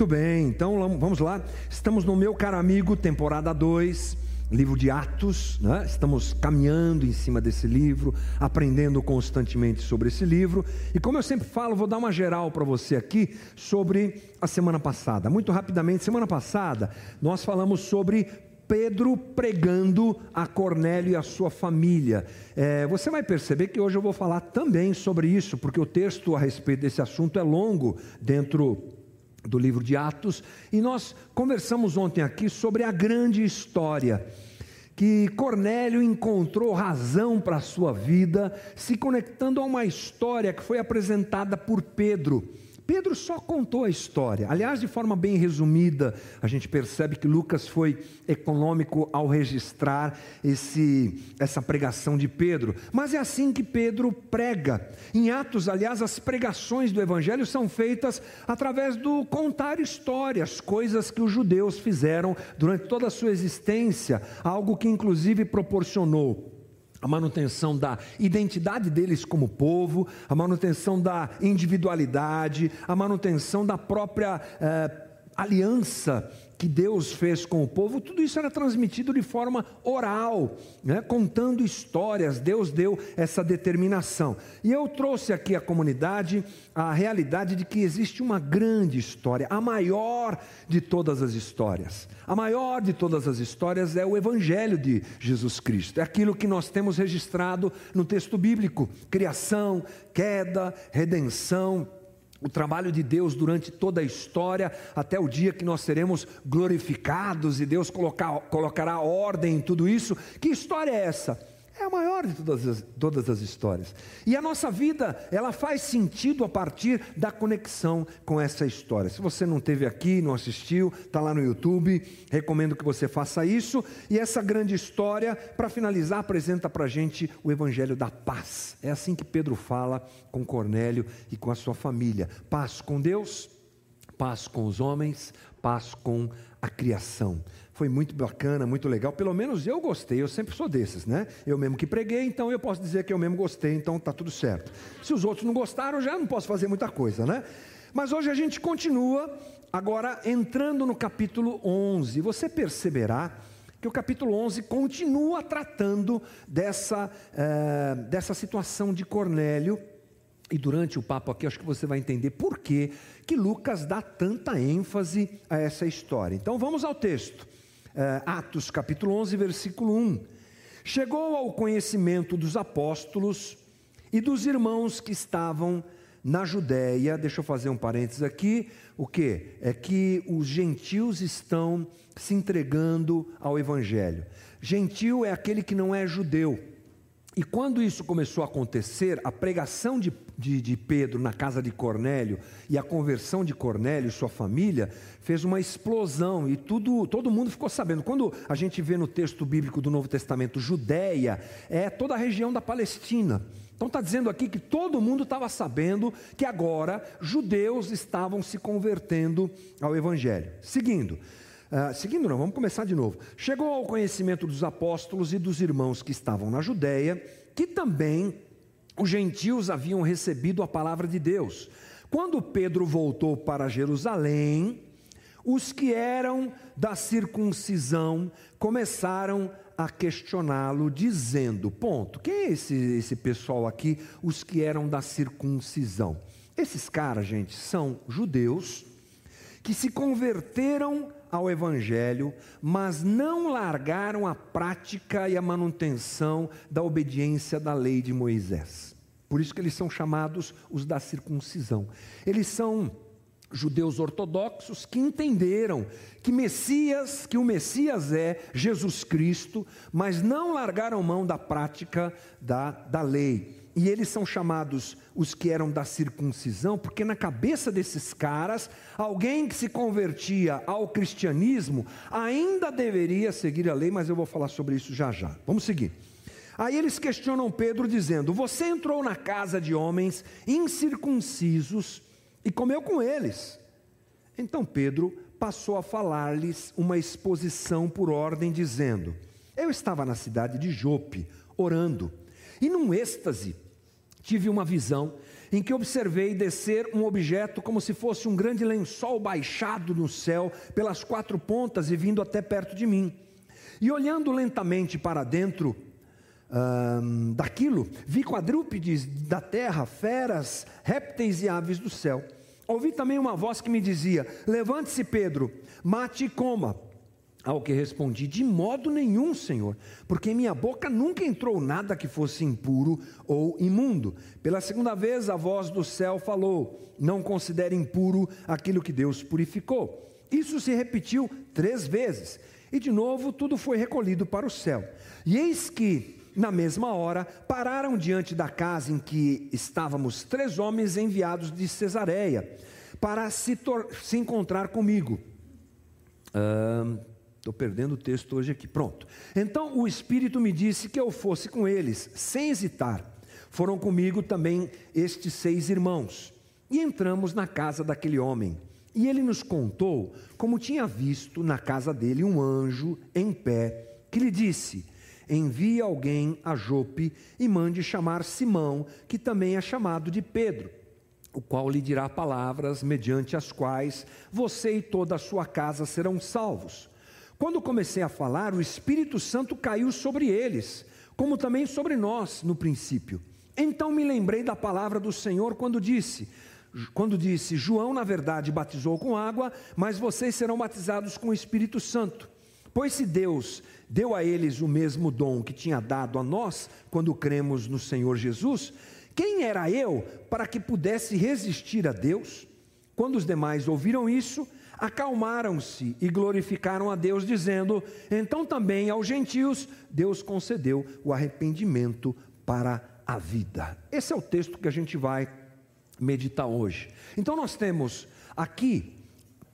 Muito bem, então vamos lá. Estamos no Meu Caro Amigo, temporada 2, livro de Atos. Né? Estamos caminhando em cima desse livro, aprendendo constantemente sobre esse livro. E como eu sempre falo, vou dar uma geral para você aqui sobre a semana passada. Muito rapidamente, semana passada nós falamos sobre Pedro pregando a Cornélio e a sua família. É, você vai perceber que hoje eu vou falar também sobre isso, porque o texto a respeito desse assunto é longo dentro do livro de Atos, e nós conversamos ontem aqui sobre a grande história que Cornélio encontrou razão para a sua vida, se conectando a uma história que foi apresentada por Pedro. Pedro só contou a história. Aliás, de forma bem resumida, a gente percebe que Lucas foi econômico ao registrar esse, essa pregação de Pedro. Mas é assim que Pedro prega. Em Atos, aliás, as pregações do Evangelho são feitas através do contar histórias, coisas que os judeus fizeram durante toda a sua existência, algo que inclusive proporcionou a manutenção da identidade deles como povo, a manutenção da individualidade, a manutenção da própria eh, aliança que Deus fez com o povo, tudo isso era transmitido de forma oral, né? contando histórias. Deus deu essa determinação. E eu trouxe aqui à comunidade a realidade de que existe uma grande história, a maior de todas as histórias. A maior de todas as histórias é o Evangelho de Jesus Cristo, é aquilo que nós temos registrado no texto bíblico: criação, queda, redenção o trabalho de Deus durante toda a história, até o dia que nós seremos glorificados e Deus colocar, colocará ordem em tudo isso. Que história é essa? É a maior de todas as, todas as histórias. E a nossa vida, ela faz sentido a partir da conexão com essa história. Se você não teve aqui, não assistiu, está lá no YouTube, recomendo que você faça isso. E essa grande história, para finalizar, apresenta para a gente o Evangelho da paz. É assim que Pedro fala com Cornélio e com a sua família: paz com Deus, paz com os homens, paz com a criação foi muito bacana, muito legal. Pelo menos eu gostei, eu sempre sou desses, né? Eu mesmo que preguei, então eu posso dizer que eu mesmo gostei, então tá tudo certo. Se os outros não gostaram, já não posso fazer muita coisa, né? Mas hoje a gente continua, agora entrando no capítulo 11. Você perceberá que o capítulo 11 continua tratando dessa, é, dessa situação de Cornélio. E durante o papo aqui, acho que você vai entender por que, que Lucas dá tanta ênfase a essa história. Então vamos ao texto. Eh, Atos capítulo 11, versículo 1. Chegou ao conhecimento dos apóstolos e dos irmãos que estavam na Judéia, deixa eu fazer um parênteses aqui, o que? É que os gentios estão se entregando ao Evangelho. Gentil é aquele que não é judeu. E quando isso começou a acontecer, a pregação de, de, de, Pedro na casa de Cornélio e a conversão de Cornélio e sua família fez uma explosão e tudo, todo mundo ficou sabendo. Quando a gente vê no texto bíblico do Novo Testamento Judéia, é toda a região da Palestina. Então está dizendo aqui que todo mundo estava sabendo que agora judeus estavam se convertendo ao Evangelho. Seguindo. Uh, seguindo, não, vamos começar de novo. Chegou ao conhecimento dos apóstolos e dos irmãos que estavam na Judéia, que também os gentios haviam recebido a palavra de Deus. Quando Pedro voltou para Jerusalém, os que eram da circuncisão começaram a questioná-lo, dizendo: ponto, quem é esse, esse pessoal aqui, os que eram da circuncisão? Esses caras, gente, são judeus que se converteram ao Evangelho, mas não largaram a prática e a manutenção da obediência da lei de Moisés. Por isso que eles são chamados os da circuncisão. Eles são judeus ortodoxos que entenderam que Messias, que o Messias é Jesus Cristo, mas não largaram mão da prática da, da lei e eles são chamados os que eram da circuncisão, porque na cabeça desses caras, alguém que se convertia ao cristianismo ainda deveria seguir a lei, mas eu vou falar sobre isso já já. Vamos seguir. Aí eles questionam Pedro, dizendo: Você entrou na casa de homens incircuncisos e comeu com eles. Então Pedro passou a falar-lhes uma exposição por ordem, dizendo: Eu estava na cidade de Jope, orando e num êxtase, tive uma visão em que observei descer um objeto como se fosse um grande lençol baixado no céu pelas quatro pontas e vindo até perto de mim. E olhando lentamente para dentro hum, daquilo, vi quadrúpedes da terra, feras, répteis e aves do céu. Ouvi também uma voz que me dizia: Levante-se, Pedro, mate e coma. Ao que respondi: De modo nenhum, Senhor, porque em minha boca nunca entrou nada que fosse impuro ou imundo. Pela segunda vez, a voz do céu falou: Não considere impuro aquilo que Deus purificou. Isso se repetiu três vezes, e de novo tudo foi recolhido para o céu. E eis que, na mesma hora, pararam diante da casa em que estávamos três homens enviados de Cesareia para se, se encontrar comigo. Estou perdendo o texto hoje aqui. Pronto. Então o Espírito me disse que eu fosse com eles, sem hesitar. Foram comigo também estes seis irmãos. E entramos na casa daquele homem. E ele nos contou como tinha visto na casa dele um anjo em pé, que lhe disse: Envie alguém a Jope e mande chamar Simão, que também é chamado de Pedro, o qual lhe dirá palavras mediante as quais você e toda a sua casa serão salvos. Quando comecei a falar, o Espírito Santo caiu sobre eles, como também sobre nós no princípio. Então me lembrei da palavra do Senhor quando disse: quando disse: João, na verdade, batizou com água, mas vocês serão batizados com o Espírito Santo. Pois se Deus deu a eles o mesmo dom que tinha dado a nós quando cremos no Senhor Jesus, quem era eu para que pudesse resistir a Deus? Quando os demais ouviram isso, acalmaram-se e glorificaram a Deus, dizendo: Então também aos gentios Deus concedeu o arrependimento para a vida. Esse é o texto que a gente vai meditar hoje. Então nós temos aqui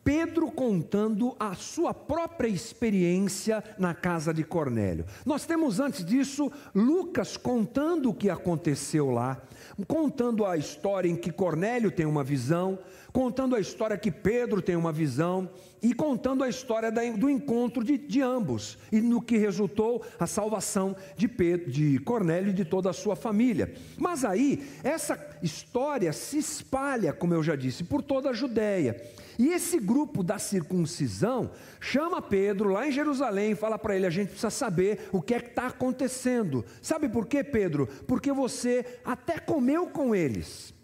Pedro contando a sua própria experiência na casa de Cornélio. Nós temos antes disso Lucas contando o que aconteceu lá, contando a história em que Cornélio tem uma visão, contando a história que Pedro tem uma visão e contando a história do encontro de, de ambos e no que resultou a salvação de, Pedro, de Cornélio e de toda a sua família. Mas aí, essa história se espalha, como eu já disse, por toda a Judéia. E esse grupo da circuncisão chama Pedro lá em Jerusalém e fala para ele: a gente precisa saber o que é que está acontecendo. Sabe por quê, Pedro? Porque você até comeu com eles.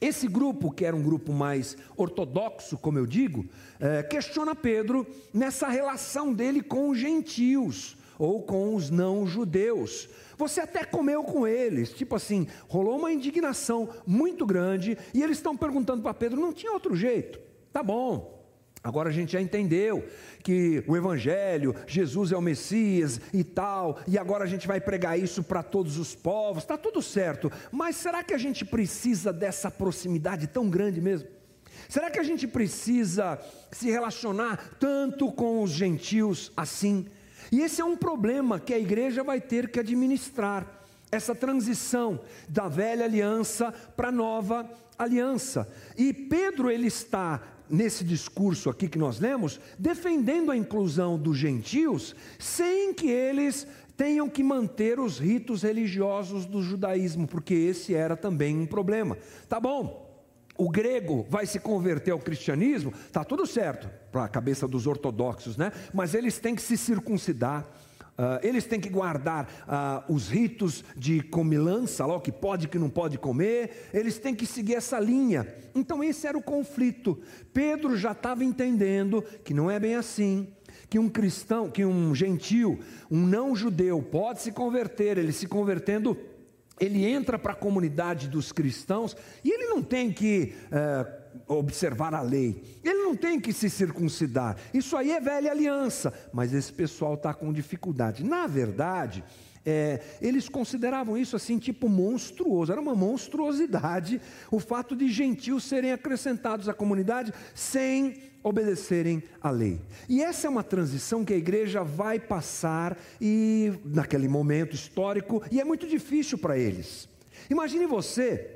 Esse grupo, que era um grupo mais ortodoxo, como eu digo, é, questiona Pedro nessa relação dele com os gentios ou com os não-judeus. Você até comeu com eles, tipo assim, rolou uma indignação muito grande e eles estão perguntando para Pedro: não tinha outro jeito? Tá bom, Agora a gente já entendeu que o Evangelho, Jesus é o Messias e tal, e agora a gente vai pregar isso para todos os povos, está tudo certo, mas será que a gente precisa dessa proximidade tão grande mesmo? Será que a gente precisa se relacionar tanto com os gentios assim? E esse é um problema que a igreja vai ter que administrar essa transição da velha aliança para a nova aliança. E Pedro ele está nesse discurso aqui que nós lemos, defendendo a inclusão dos gentios, sem que eles tenham que manter os ritos religiosos do judaísmo, porque esse era também um problema. Tá bom, o grego vai se converter ao cristianismo, tá tudo certo, para a cabeça dos ortodoxos, né? Mas eles têm que se circuncidar Uh, eles têm que guardar uh, os ritos de comilança, lá, o que pode e que não pode comer, eles têm que seguir essa linha. Então, esse era o conflito. Pedro já estava entendendo que não é bem assim, que um cristão, que um gentil, um não judeu pode se converter, ele se convertendo ele entra para a comunidade dos cristãos e ele não tem que uh, observar a lei, ele não tem que se circuncidar. Isso aí é velha aliança, mas esse pessoal está com dificuldade. Na verdade, é, eles consideravam isso assim, tipo monstruoso, era uma monstruosidade o fato de gentios serem acrescentados à comunidade sem obedecerem à lei. E essa é uma transição que a igreja vai passar e naquele momento histórico, e é muito difícil para eles. Imagine você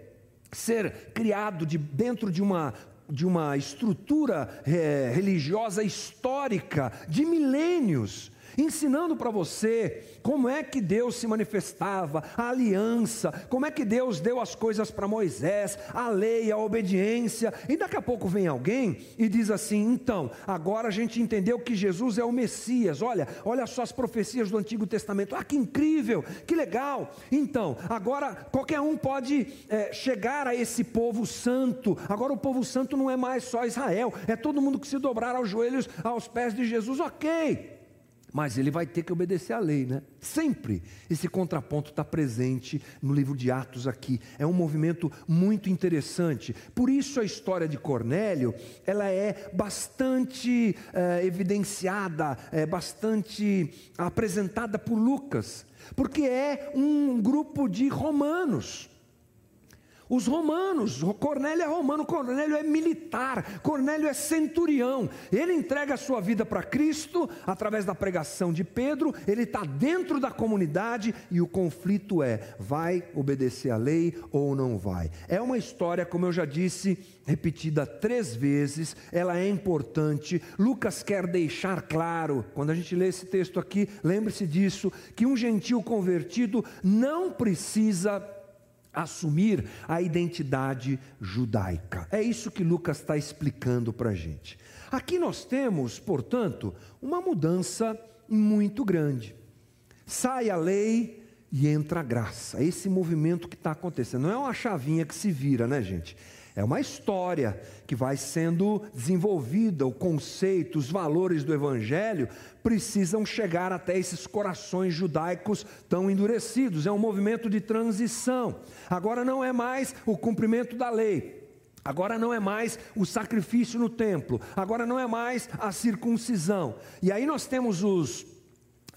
ser criado de, dentro de uma de uma estrutura é, religiosa histórica de milênios ensinando para você como é que Deus se manifestava, a aliança, como é que Deus deu as coisas para Moisés, a lei, a obediência. E daqui a pouco vem alguém e diz assim: então, agora a gente entendeu que Jesus é o Messias. Olha, olha só as profecias do Antigo Testamento. Ah, que incrível, que legal. Então, agora qualquer um pode é, chegar a esse povo santo. Agora o povo santo não é mais só Israel, é todo mundo que se dobrar aos joelhos, aos pés de Jesus. Ok. Mas ele vai ter que obedecer à lei, né? Sempre esse contraponto está presente no livro de Atos aqui. É um movimento muito interessante. Por isso a história de Cornélio ela é bastante é, evidenciada, é bastante apresentada por Lucas, porque é um grupo de romanos os romanos, Cornélio é romano, Cornélio é militar, Cornélio é centurião. Ele entrega a sua vida para Cristo através da pregação de Pedro. Ele está dentro da comunidade e o conflito é: vai obedecer a lei ou não vai? É uma história, como eu já disse, repetida três vezes. Ela é importante. Lucas quer deixar claro, quando a gente lê esse texto aqui, lembre-se disso, que um gentil convertido não precisa assumir a identidade judaica. É isso que Lucas está explicando para a gente. Aqui nós temos, portanto, uma mudança muito grande. Sai a lei e entra a graça. Esse movimento que está acontecendo. Não é uma chavinha que se vira, né, gente? É uma história que vai sendo desenvolvida, o conceito, os valores do Evangelho precisam chegar até esses corações judaicos tão endurecidos. É um movimento de transição. Agora não é mais o cumprimento da lei, Agora não é mais o sacrifício no templo, agora não é mais a circuncisão. E aí nós temos os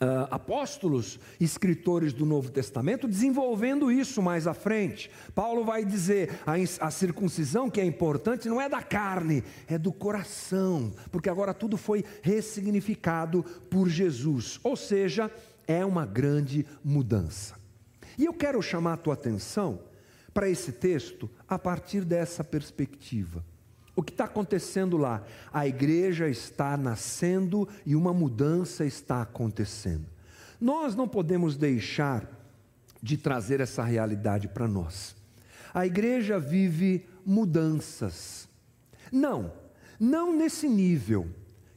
uh, apóstolos, escritores do Novo Testamento, desenvolvendo isso mais à frente. Paulo vai dizer: a, a circuncisão que é importante não é da carne, é do coração, porque agora tudo foi ressignificado por Jesus. Ou seja, é uma grande mudança. E eu quero chamar a tua atenção para esse texto a partir dessa perspectiva. O que está acontecendo lá? A igreja está nascendo e uma mudança está acontecendo. Nós não podemos deixar de trazer essa realidade para nós. A igreja vive mudanças. Não, não nesse nível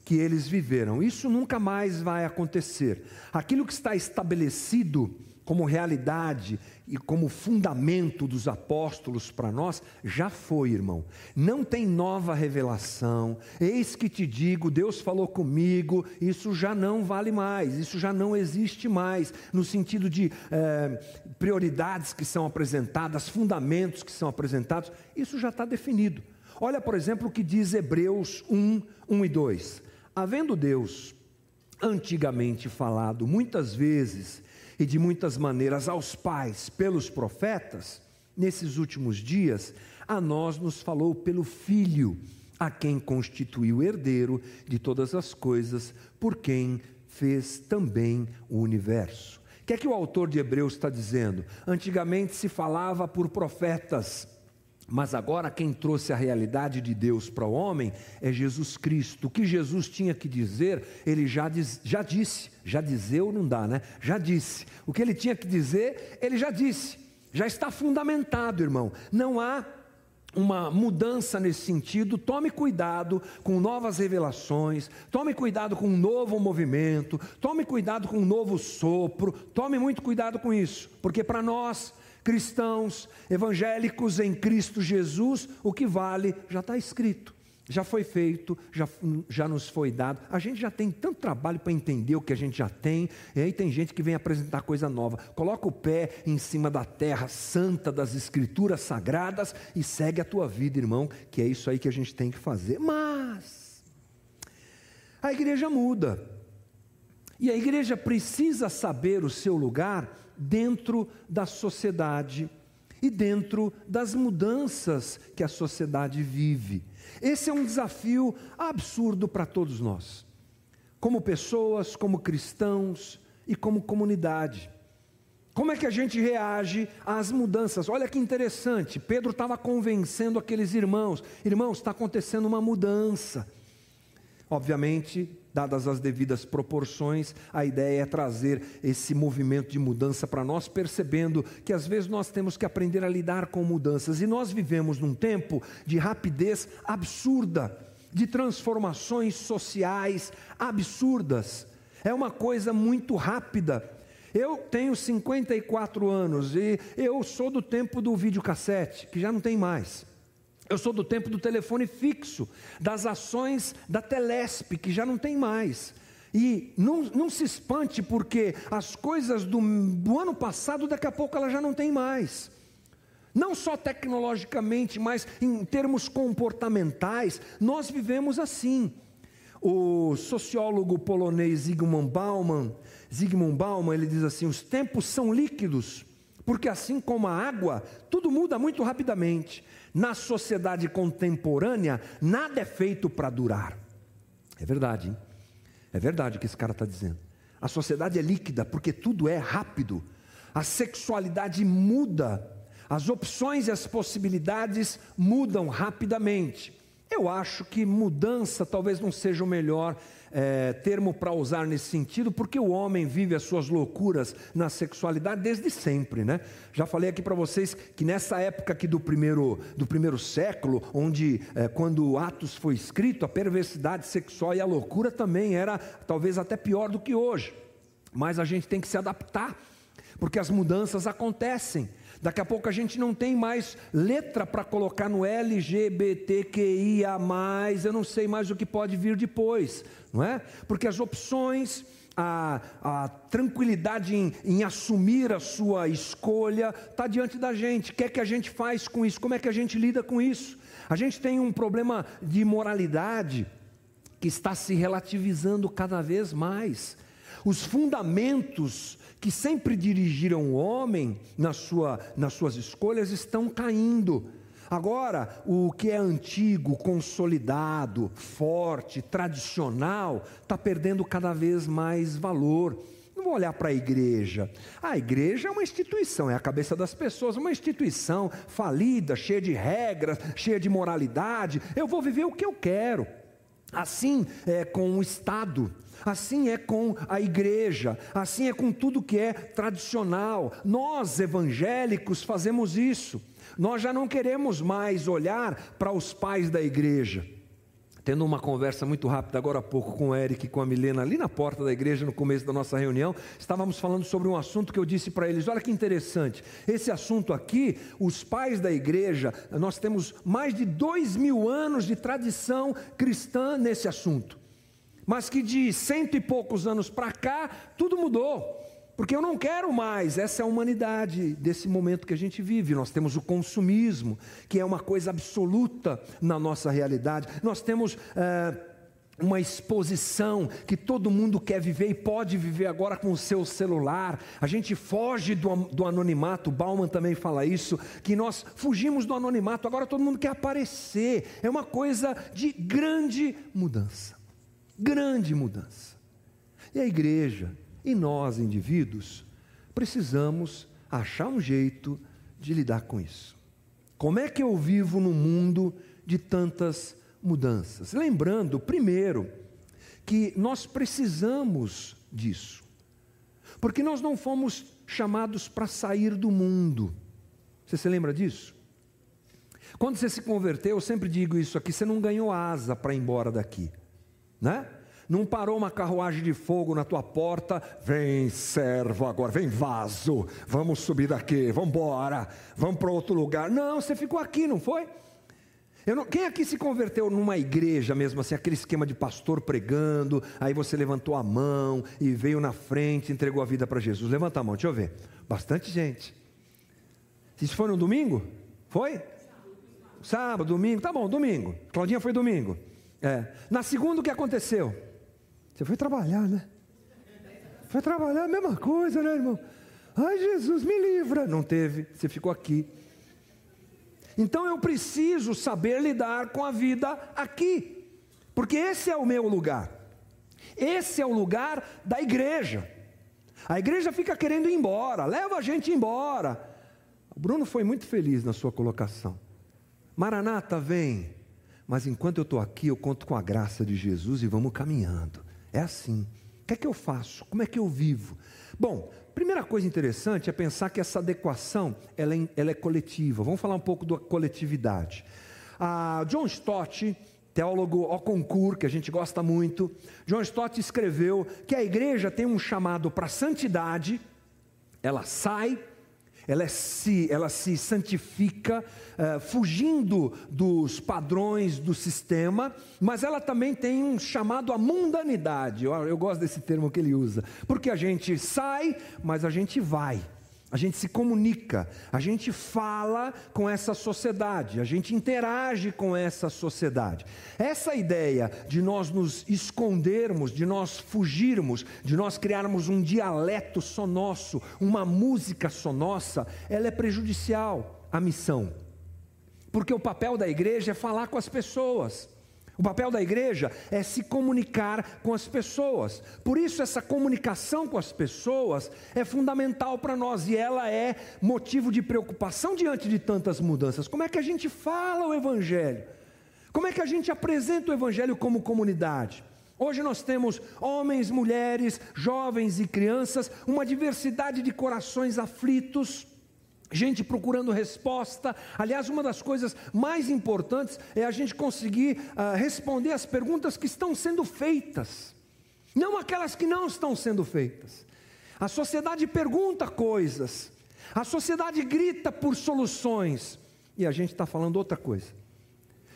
que eles viveram. Isso nunca mais vai acontecer. Aquilo que está estabelecido como realidade e como fundamento dos apóstolos para nós, já foi, irmão. Não tem nova revelação. Eis que te digo, Deus falou comigo, isso já não vale mais, isso já não existe mais, no sentido de é, prioridades que são apresentadas, fundamentos que são apresentados, isso já está definido. Olha, por exemplo, o que diz Hebreus 1, 1 e 2. Havendo Deus antigamente falado muitas vezes e de muitas maneiras aos pais pelos profetas, nesses últimos dias, a nós nos falou pelo Filho, a quem constituiu herdeiro de todas as coisas, por quem fez também o universo. O que é que o autor de Hebreus está dizendo? Antigamente se falava por profetas, mas agora quem trouxe a realidade de Deus para o homem é Jesus Cristo. O que Jesus tinha que dizer, ele já, diz, já disse. Já dizeu não dá, né? Já disse. O que ele tinha que dizer, ele já disse. Já está fundamentado, irmão. Não há uma mudança nesse sentido, tome cuidado com novas revelações, tome cuidado com um novo movimento, tome cuidado com um novo sopro, tome muito cuidado com isso, porque para nós cristãos, evangélicos em Cristo Jesus, o que vale já está escrito, já foi feito, já, já nos foi dado. A gente já tem tanto trabalho para entender o que a gente já tem, e aí tem gente que vem apresentar coisa nova. Coloca o pé em cima da terra santa das Escrituras sagradas e segue a tua vida, irmão, que é isso aí que a gente tem que fazer. Mas a igreja muda. E a igreja precisa saber o seu lugar dentro da sociedade e dentro das mudanças que a sociedade vive. Esse é um desafio absurdo para todos nós, como pessoas, como cristãos e como comunidade. Como é que a gente reage às mudanças? Olha que interessante, Pedro estava convencendo aqueles irmãos: irmãos, está acontecendo uma mudança. Obviamente, dadas as devidas proporções, a ideia é trazer esse movimento de mudança para nós, percebendo que às vezes nós temos que aprender a lidar com mudanças e nós vivemos num tempo de rapidez absurda, de transformações sociais absurdas. É uma coisa muito rápida. Eu tenho 54 anos e eu sou do tempo do videocassete, que já não tem mais. Eu sou do tempo do telefone fixo, das ações da Telesp, que já não tem mais. E não, não se espante, porque as coisas do, do ano passado, daqui a pouco ela já não tem mais. Não só tecnologicamente, mas em termos comportamentais, nós vivemos assim. O sociólogo polonês Zygmunt Bauman, Zygmunt Bauman, ele diz assim: os tempos são líquidos, porque assim como a água, tudo muda muito rapidamente. Na sociedade contemporânea, nada é feito para durar. É verdade, hein? é verdade o que esse cara está dizendo. A sociedade é líquida porque tudo é rápido. A sexualidade muda, as opções e as possibilidades mudam rapidamente. Eu acho que mudança talvez não seja o melhor é, termo para usar nesse sentido, porque o homem vive as suas loucuras na sexualidade desde sempre, né? Já falei aqui para vocês que nessa época aqui do primeiro, do primeiro século, onde é, quando Atos foi escrito, a perversidade sexual e a loucura também era talvez até pior do que hoje. Mas a gente tem que se adaptar, porque as mudanças acontecem. Daqui a pouco a gente não tem mais letra para colocar no LGBTQIA, eu não sei mais o que pode vir depois, não é? Porque as opções, a, a tranquilidade em, em, assumir a sua escolha está diante da gente. O que é que a gente faz com isso? Como é que a gente lida com isso? A gente tem um problema de moralidade que está se relativizando cada vez mais. Os fundamentos que sempre dirigiram o homem na sua, nas suas escolhas estão caindo. Agora, o que é antigo, consolidado, forte, tradicional, está perdendo cada vez mais valor. Não vou olhar para a igreja. A igreja é uma instituição, é a cabeça das pessoas, uma instituição falida, cheia de regras, cheia de moralidade. Eu vou viver o que eu quero. Assim é com o Estado, assim é com a igreja, assim é com tudo que é tradicional. Nós evangélicos fazemos isso. Nós já não queremos mais olhar para os pais da igreja. Tendo uma conversa muito rápida agora há pouco com o Eric e com a Milena, ali na porta da igreja, no começo da nossa reunião, estávamos falando sobre um assunto que eu disse para eles: olha que interessante, esse assunto aqui, os pais da igreja, nós temos mais de dois mil anos de tradição cristã nesse assunto, mas que de cento e poucos anos para cá, tudo mudou. Porque eu não quero mais, essa é a humanidade desse momento que a gente vive. Nós temos o consumismo, que é uma coisa absoluta na nossa realidade. Nós temos. É, uma exposição que todo mundo quer viver e pode viver agora com o seu celular. A gente foge do, do anonimato, Bauman também fala isso, que nós fugimos do anonimato, agora todo mundo quer aparecer. É uma coisa de grande mudança. Grande mudança. E a igreja, e nós, indivíduos, precisamos achar um jeito de lidar com isso. Como é que eu vivo num mundo de tantas mudanças? Lembrando, primeiro, que nós precisamos disso, porque nós não fomos chamados para sair do mundo. Você se lembra disso? Quando você se converteu, eu sempre digo isso aqui: você não ganhou asa para ir embora daqui, né? Não parou uma carruagem de fogo na tua porta, vem servo agora, vem vaso, vamos subir daqui, vamos embora, vamos para outro lugar. Não, você ficou aqui, não foi? Não, quem aqui se converteu numa igreja mesmo assim, aquele esquema de pastor pregando, aí você levantou a mão e veio na frente, entregou a vida para Jesus? Levanta a mão, deixa eu ver. Bastante gente. Isso foi no domingo? Foi? Sábado, domingo, tá bom, domingo. Claudinha foi domingo. É. Na segunda o que aconteceu? Você foi trabalhar, né? Foi trabalhar a mesma coisa, né, irmão? Ai, Jesus, me livra. Não teve, você ficou aqui. Então eu preciso saber lidar com a vida aqui, porque esse é o meu lugar. Esse é o lugar da igreja. A igreja fica querendo ir embora, leva a gente embora. O Bruno foi muito feliz na sua colocação. Maranata, vem. Mas enquanto eu estou aqui, eu conto com a graça de Jesus e vamos caminhando. É assim. O que é que eu faço? Como é que eu vivo? Bom, primeira coisa interessante é pensar que essa adequação ela é, ela é coletiva. Vamos falar um pouco da coletividade. A John Stott, teólogo ao concurso, que a gente gosta muito, John Stott escreveu que a igreja tem um chamado para santidade, ela sai ela se, ela se santifica, uh, fugindo dos padrões do sistema, mas ela também tem um chamado à mundanidade. Eu, eu gosto desse termo que ele usa, porque a gente sai, mas a gente vai a gente se comunica, a gente fala com essa sociedade, a gente interage com essa sociedade. Essa ideia de nós nos escondermos, de nós fugirmos, de nós criarmos um dialeto só nosso, uma música só nossa, ela é prejudicial à missão. Porque o papel da igreja é falar com as pessoas. O papel da igreja é se comunicar com as pessoas. Por isso, essa comunicação com as pessoas é fundamental para nós e ela é motivo de preocupação diante de tantas mudanças. Como é que a gente fala o Evangelho? Como é que a gente apresenta o Evangelho como comunidade? Hoje nós temos homens, mulheres, jovens e crianças, uma diversidade de corações aflitos gente procurando resposta. Aliás, uma das coisas mais importantes é a gente conseguir uh, responder as perguntas que estão sendo feitas, não aquelas que não estão sendo feitas. A sociedade pergunta coisas, a sociedade grita por soluções, e a gente está falando outra coisa.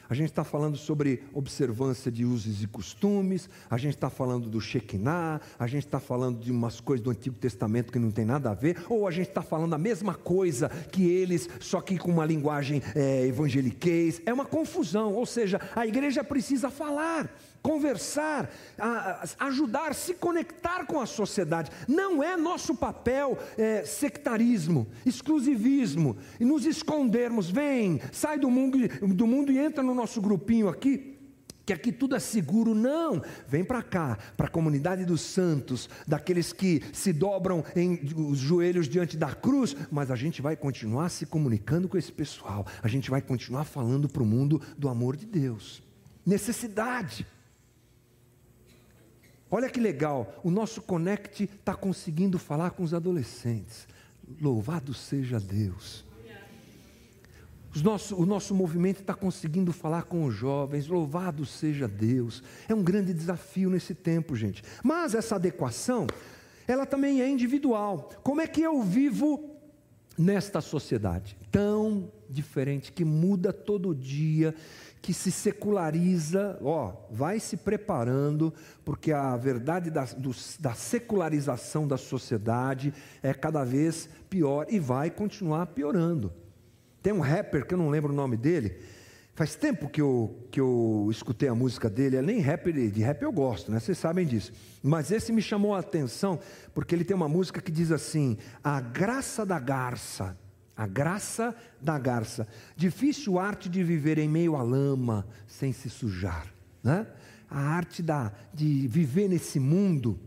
A gente está falando sobre observância de usos e costumes, a gente está falando do Shekinah, a gente está falando de umas coisas do Antigo Testamento que não tem nada a ver, ou a gente está falando a mesma coisa que eles, só que com uma linguagem é, evangeliquez. É uma confusão, ou seja, a igreja precisa falar conversar, ajudar, se conectar com a sociedade. Não é nosso papel é, sectarismo, exclusivismo, e nos escondermos. Vem, sai do mundo, do mundo e entra no nosso grupinho aqui que aqui tudo é seguro, não. Vem para cá, para a comunidade dos santos, daqueles que se dobram em os joelhos diante da cruz, mas a gente vai continuar se comunicando com esse pessoal, a gente vai continuar falando para o mundo do amor de Deus. Necessidade. Olha que legal, o nosso Connect está conseguindo falar com os adolescentes. Louvado seja Deus. Nosso, o nosso movimento está conseguindo falar com os jovens, louvado seja Deus. É um grande desafio nesse tempo, gente. Mas essa adequação, ela também é individual. Como é que eu vivo nesta sociedade tão diferente, que muda todo dia, que se seculariza, ó, vai se preparando, porque a verdade da, do, da secularização da sociedade é cada vez pior e vai continuar piorando. Tem um rapper que eu não lembro o nome dele, faz tempo que eu, que eu escutei a música dele, é nem rapper, de rap eu gosto, né? vocês sabem disso, mas esse me chamou a atenção, porque ele tem uma música que diz assim: A graça da garça a graça da garça. Difícil arte de viver em meio à lama sem se sujar. Né? A arte da, de viver nesse mundo,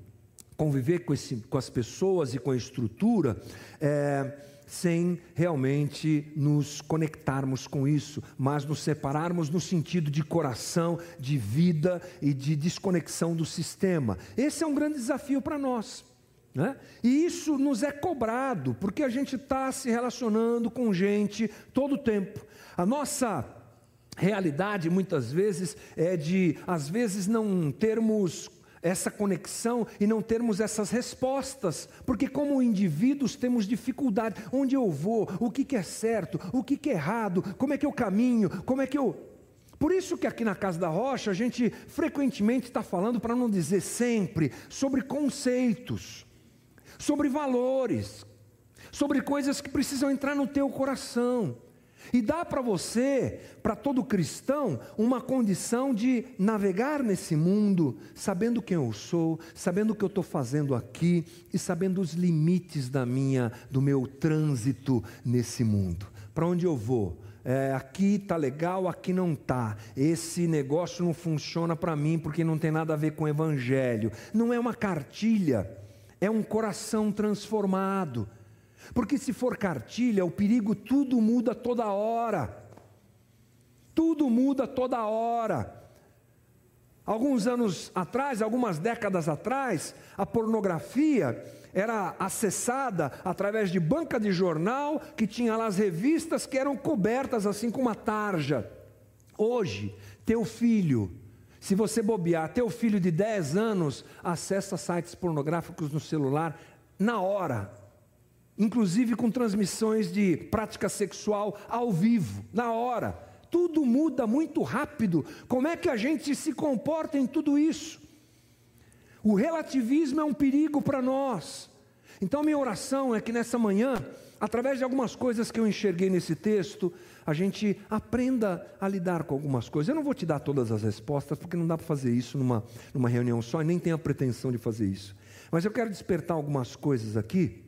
conviver com, esse, com as pessoas e com a estrutura, é, sem realmente nos conectarmos com isso, mas nos separarmos no sentido de coração, de vida e de desconexão do sistema. Esse é um grande desafio para nós. Né? E isso nos é cobrado, porque a gente está se relacionando com gente todo o tempo. A nossa realidade muitas vezes é de, às vezes, não termos essa conexão e não termos essas respostas, porque como indivíduos temos dificuldade, onde eu vou, o que, que é certo, o que, que é errado, como é que eu caminho, como é que eu. Por isso que aqui na Casa da Rocha a gente frequentemente está falando, para não dizer sempre, sobre conceitos sobre valores, sobre coisas que precisam entrar no teu coração. E dá para você, para todo cristão, uma condição de navegar nesse mundo, sabendo quem eu sou, sabendo o que eu estou fazendo aqui e sabendo os limites da minha, do meu trânsito nesse mundo. Para onde eu vou? É, aqui está legal, aqui não está. Esse negócio não funciona para mim porque não tem nada a ver com o evangelho. Não é uma cartilha é um coração transformado. Porque se for cartilha, o perigo tudo muda toda hora. Tudo muda toda hora. Alguns anos atrás, algumas décadas atrás, a pornografia era acessada através de banca de jornal, que tinha lá as revistas que eram cobertas assim com uma tarja. Hoje, teu filho, se você bobear, teu filho de 10 anos acessa sites pornográficos no celular na hora, inclusive com transmissões de prática sexual ao vivo, na hora tudo muda muito rápido. Como é que a gente se comporta em tudo isso? O relativismo é um perigo para nós. Então, minha oração é que nessa manhã, através de algumas coisas que eu enxerguei nesse texto, a gente aprenda a lidar com algumas coisas. Eu não vou te dar todas as respostas, porque não dá para fazer isso numa, numa reunião só, e nem tenho a pretensão de fazer isso. Mas eu quero despertar algumas coisas aqui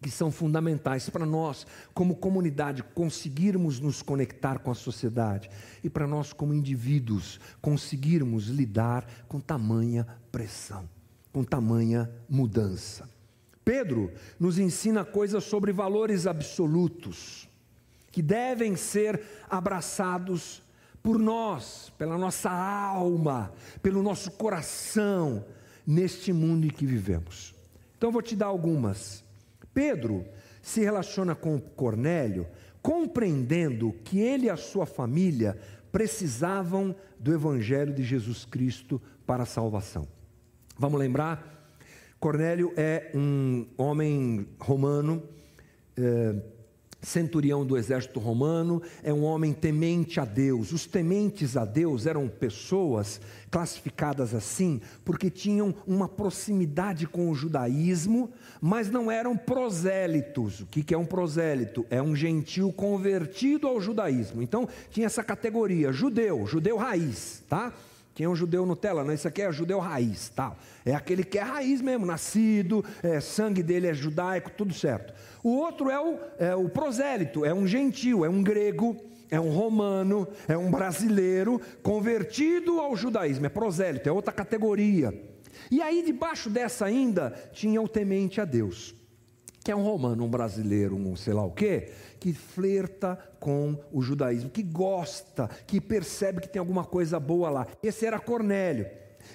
que são fundamentais para nós, como comunidade, conseguirmos nos conectar com a sociedade e para nós, como indivíduos, conseguirmos lidar com tamanha pressão, com tamanha mudança. Pedro nos ensina coisas sobre valores absolutos que devem ser abraçados por nós, pela nossa alma, pelo nosso coração, neste mundo em que vivemos. Então, vou te dar algumas Pedro se relaciona com Cornélio, compreendendo que ele e a sua família precisavam do Evangelho de Jesus Cristo para a salvação. Vamos lembrar? Cornélio é um homem romano. É, centurião do exército romano, é um homem temente a Deus. Os tementes a Deus eram pessoas classificadas assim porque tinham uma proximidade com o judaísmo, mas não eram prosélitos. O que é um prosélito? É um gentil convertido ao judaísmo. Então tinha essa categoria: judeu, judeu raiz, tá? Quem é um judeu Nutella? Não, isso aqui é judeu raiz, tal. É aquele que é raiz mesmo, nascido, é, sangue dele é judaico, tudo certo. O outro é o, é o prosélito, é um gentil, é um grego, é um romano, é um brasileiro convertido ao judaísmo, é prosélito, é outra categoria. E aí, debaixo dessa ainda, tinha o temente a Deus, que é um romano, um brasileiro, um sei lá o quê, que flerta com o judaísmo, que gosta, que percebe que tem alguma coisa boa lá. Esse era Cornélio.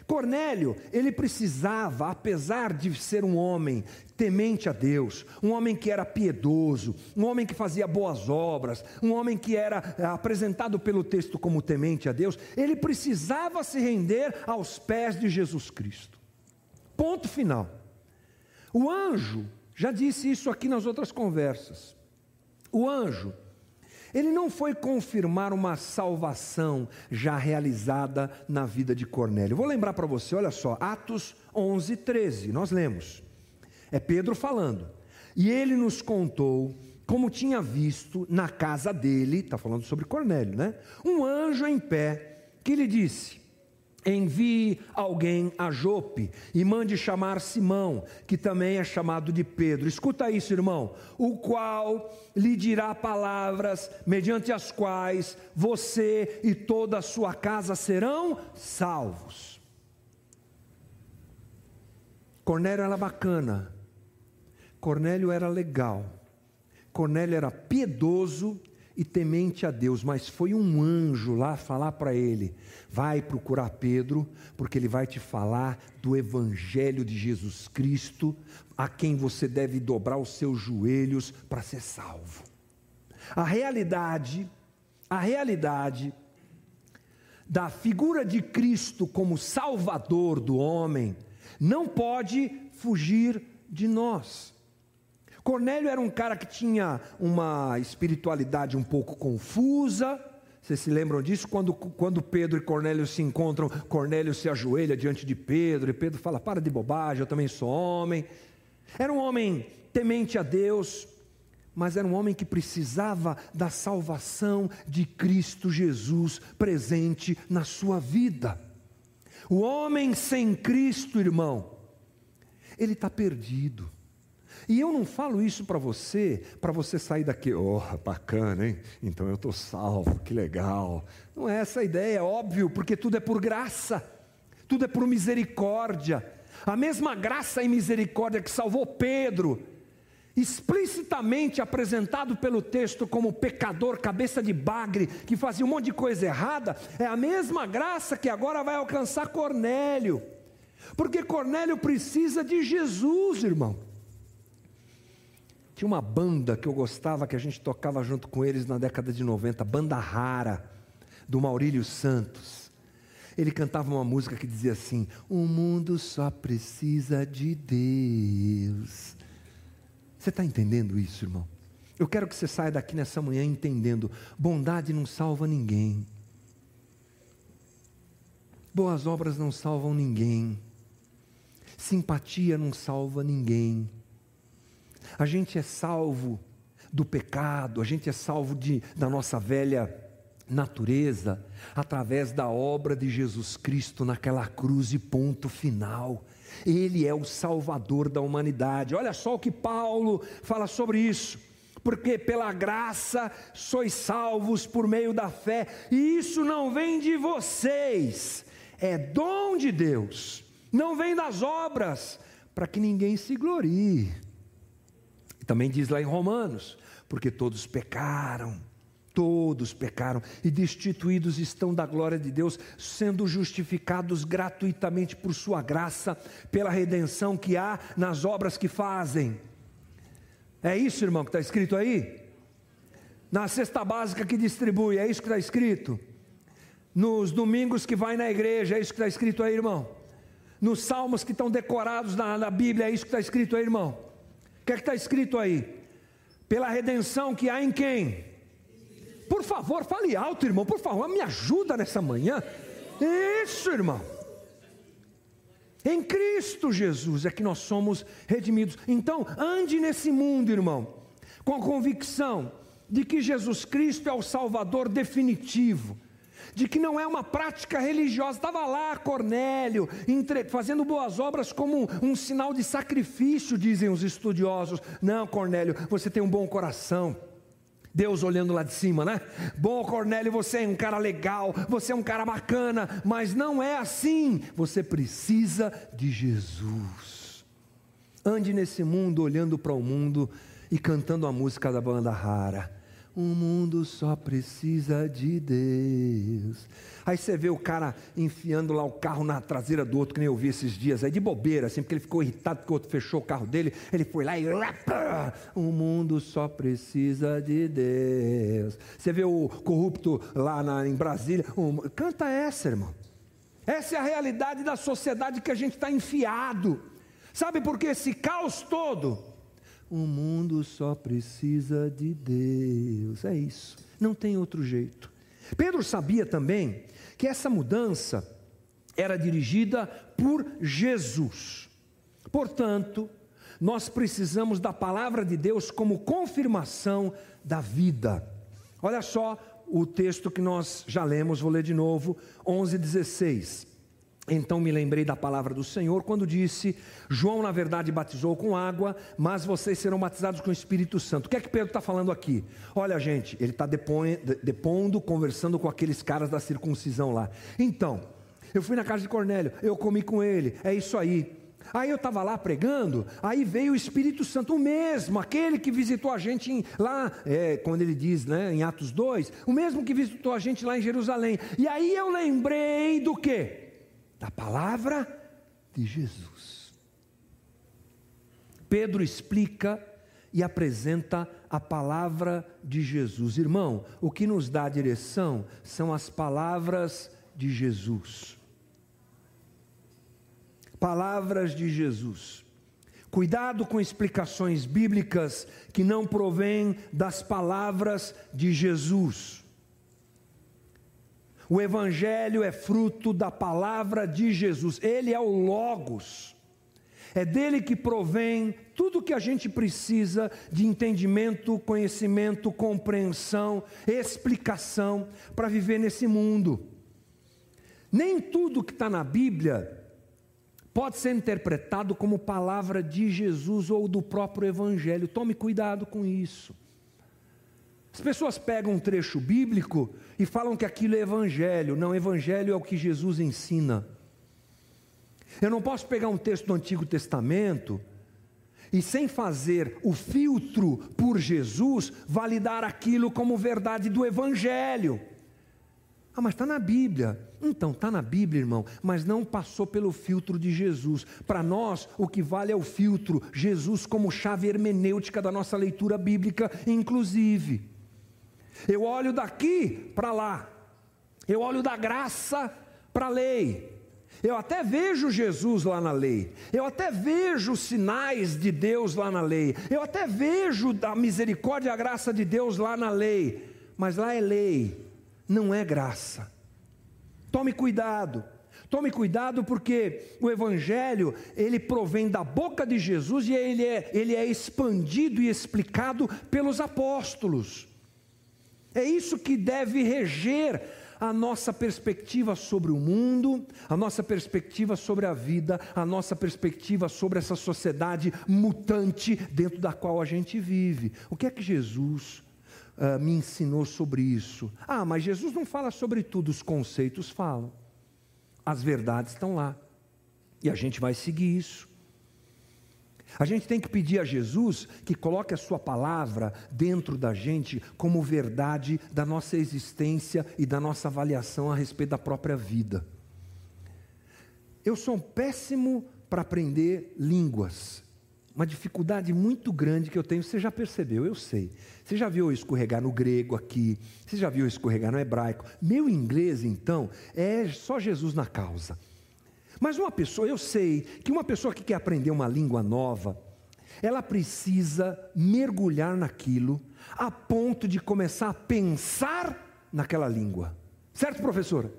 Cornélio, ele precisava, apesar de ser um homem temente a Deus, um homem que era piedoso, um homem que fazia boas obras, um homem que era eh, apresentado pelo texto como temente a Deus, ele precisava se render aos pés de Jesus Cristo. Ponto final. O anjo já disse isso aqui nas outras conversas. O anjo ele não foi confirmar uma salvação já realizada na vida de Cornélio. Vou lembrar para você, olha só, Atos 11, 13, nós lemos. É Pedro falando. E ele nos contou como tinha visto na casa dele, está falando sobre Cornélio, né? Um anjo em pé que lhe disse: envie alguém a Jope e mande chamar Simão, que também é chamado de Pedro. Escuta isso, irmão. O qual lhe dirá palavras mediante as quais você e toda a sua casa serão salvos. Cornélio era bacana. Cornélio era legal. Cornélio era piedoso e temente a Deus, mas foi um anjo lá falar para ele: vai procurar Pedro, porque ele vai te falar do Evangelho de Jesus Cristo, a quem você deve dobrar os seus joelhos para ser salvo. A realidade, a realidade da figura de Cristo como Salvador do homem, não pode fugir de nós. Cornélio era um cara que tinha uma espiritualidade um pouco confusa. Vocês se lembram disso? Quando, quando Pedro e Cornélio se encontram, Cornélio se ajoelha diante de Pedro, e Pedro fala: Para de bobagem, eu também sou homem. Era um homem temente a Deus, mas era um homem que precisava da salvação de Cristo Jesus presente na sua vida. O homem sem Cristo, irmão, ele está perdido. E eu não falo isso para você, para você sair daqui, oh, bacana, hein? Então eu estou salvo, que legal. Não é essa a ideia, é óbvio, porque tudo é por graça, tudo é por misericórdia. A mesma graça e misericórdia que salvou Pedro, explicitamente apresentado pelo texto como pecador, cabeça de bagre, que fazia um monte de coisa errada, é a mesma graça que agora vai alcançar Cornélio. Porque Cornélio precisa de Jesus, irmão. Tinha uma banda que eu gostava, que a gente tocava junto com eles na década de 90, Banda Rara, do Maurílio Santos. Ele cantava uma música que dizia assim: O mundo só precisa de Deus. Você está entendendo isso, irmão? Eu quero que você saia daqui nessa manhã entendendo: bondade não salva ninguém, boas obras não salvam ninguém, simpatia não salva ninguém. A gente é salvo do pecado, a gente é salvo de, da nossa velha natureza através da obra de Jesus Cristo naquela cruz e ponto final. Ele é o Salvador da humanidade. Olha só o que Paulo fala sobre isso. Porque pela graça sois salvos por meio da fé, e isso não vem de vocês, é dom de Deus, não vem das obras, para que ninguém se glorie. Também diz lá em Romanos: porque todos pecaram, todos pecaram e destituídos estão da glória de Deus, sendo justificados gratuitamente por Sua graça, pela redenção que há nas obras que fazem. É isso, irmão, que está escrito aí? Na cesta básica que distribui, é isso que está escrito? Nos domingos que vai na igreja, é isso que está escrito aí, irmão? Nos salmos que estão decorados na, na Bíblia, é isso que está escrito aí, irmão? Que é que está escrito aí? Pela redenção que há em quem? Por favor, fale alto, irmão, por favor, me ajuda nessa manhã. Isso, irmão. Em Cristo Jesus é que nós somos redimidos. Então, ande nesse mundo, irmão, com a convicção de que Jesus Cristo é o Salvador definitivo de que não é uma prática religiosa. Estava lá Cornélio, entre, fazendo boas obras como um, um sinal de sacrifício, dizem os estudiosos. Não, Cornélio, você tem um bom coração. Deus olhando lá de cima, né? Bom, Cornélio, você é um cara legal, você é um cara bacana, mas não é assim. Você precisa de Jesus. Ande nesse mundo olhando para o mundo e cantando a música da banda rara. O mundo só precisa de Deus. Aí você vê o cara enfiando lá o carro na traseira do outro, que nem eu vi esses dias, aí de bobeira, assim, porque ele ficou irritado porque o outro fechou o carro dele, ele foi lá e. O mundo só precisa de Deus. Você vê o corrupto lá na, em Brasília, canta essa, irmão. Essa é a realidade da sociedade que a gente está enfiado. Sabe por que esse caos todo? O mundo só precisa de Deus. É isso. Não tem outro jeito. Pedro sabia também que essa mudança era dirigida por Jesus. Portanto, nós precisamos da palavra de Deus como confirmação da vida. Olha só o texto que nós já lemos, vou ler de novo, 11:16. Então me lembrei da palavra do Senhor quando disse: João, na verdade, batizou com água, mas vocês serão batizados com o Espírito Santo. O que é que Pedro está falando aqui? Olha, gente, ele está depondo, conversando com aqueles caras da circuncisão lá. Então, eu fui na casa de Cornélio, eu comi com ele, é isso aí. Aí eu estava lá pregando, aí veio o Espírito Santo, o mesmo, aquele que visitou a gente em, lá, é, quando ele diz né, em Atos 2, o mesmo que visitou a gente lá em Jerusalém. E aí eu lembrei do que? Da palavra de Jesus. Pedro explica e apresenta a palavra de Jesus. Irmão, o que nos dá direção são as palavras de Jesus. Palavras de Jesus. Cuidado com explicações bíblicas que não provêm das palavras de Jesus. O Evangelho é fruto da palavra de Jesus, ele é o Logos. É dele que provém tudo que a gente precisa de entendimento, conhecimento, compreensão, explicação para viver nesse mundo. Nem tudo que está na Bíblia pode ser interpretado como palavra de Jesus ou do próprio Evangelho. Tome cuidado com isso. As pessoas pegam um trecho bíblico e falam que aquilo é evangelho. Não, evangelho é o que Jesus ensina. Eu não posso pegar um texto do Antigo Testamento e sem fazer o filtro por Jesus, validar aquilo como verdade do Evangelho. Ah, mas está na Bíblia. Então, está na Bíblia, irmão, mas não passou pelo filtro de Jesus. Para nós, o que vale é o filtro, Jesus como chave hermenêutica da nossa leitura bíblica, inclusive. Eu olho daqui para lá, eu olho da graça para a lei. Eu até vejo Jesus lá na lei, eu até vejo sinais de Deus lá na lei, eu até vejo a misericórdia e a graça de Deus lá na lei, mas lá é lei, não é graça. Tome cuidado. Tome cuidado porque o Evangelho, ele provém da boca de Jesus e ele é, ele é expandido e explicado pelos apóstolos. É isso que deve reger a nossa perspectiva sobre o mundo, a nossa perspectiva sobre a vida, a nossa perspectiva sobre essa sociedade mutante dentro da qual a gente vive. O que é que Jesus uh, me ensinou sobre isso. Ah, mas Jesus não fala sobre tudo, os conceitos falam. As verdades estão lá. E a gente vai seguir isso. A gente tem que pedir a Jesus que coloque a Sua palavra dentro da gente como verdade da nossa existência e da nossa avaliação a respeito da própria vida. Eu sou um péssimo para aprender línguas uma dificuldade muito grande que eu tenho, você já percebeu, eu sei. Você já viu eu escorregar no grego aqui, você já viu eu escorregar no hebraico. Meu inglês, então, é só Jesus na causa. Mas uma pessoa, eu sei que uma pessoa que quer aprender uma língua nova, ela precisa mergulhar naquilo a ponto de começar a pensar naquela língua. Certo, professora?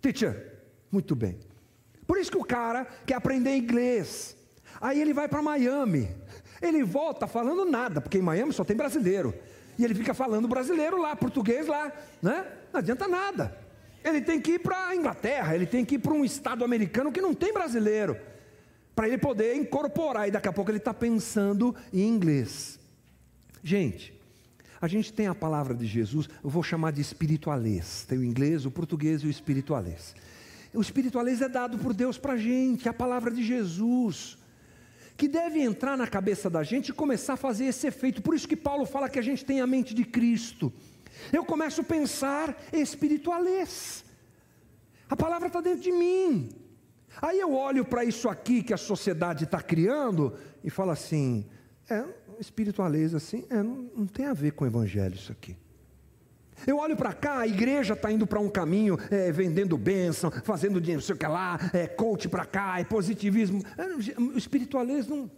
Teacher? Muito bem. Por isso que o cara quer aprender inglês. Aí ele vai para Miami. Ele volta falando nada, porque em Miami só tem brasileiro. E ele fica falando brasileiro lá, português lá, né? Não adianta nada. Ele tem que ir para a Inglaterra, ele tem que ir para um estado americano que não tem brasileiro, para ele poder incorporar. E daqui a pouco ele está pensando em inglês. Gente, a gente tem a palavra de Jesus, eu vou chamar de espiritualês. Tem o inglês, o português e o espiritualês. O espiritualês é dado por Deus para a gente, a palavra de Jesus que deve entrar na cabeça da gente e começar a fazer esse efeito. Por isso que Paulo fala que a gente tem a mente de Cristo. Eu começo a pensar espiritualês. A palavra está dentro de mim. Aí eu olho para isso aqui que a sociedade está criando e falo assim: é, espiritualês assim, é, não, não tem a ver com o evangelho isso aqui. Eu olho para cá, a igreja está indo para um caminho, é, vendendo bênção, fazendo dinheiro, não sei o que lá, é coach para cá, é positivismo. É, o espiritualismo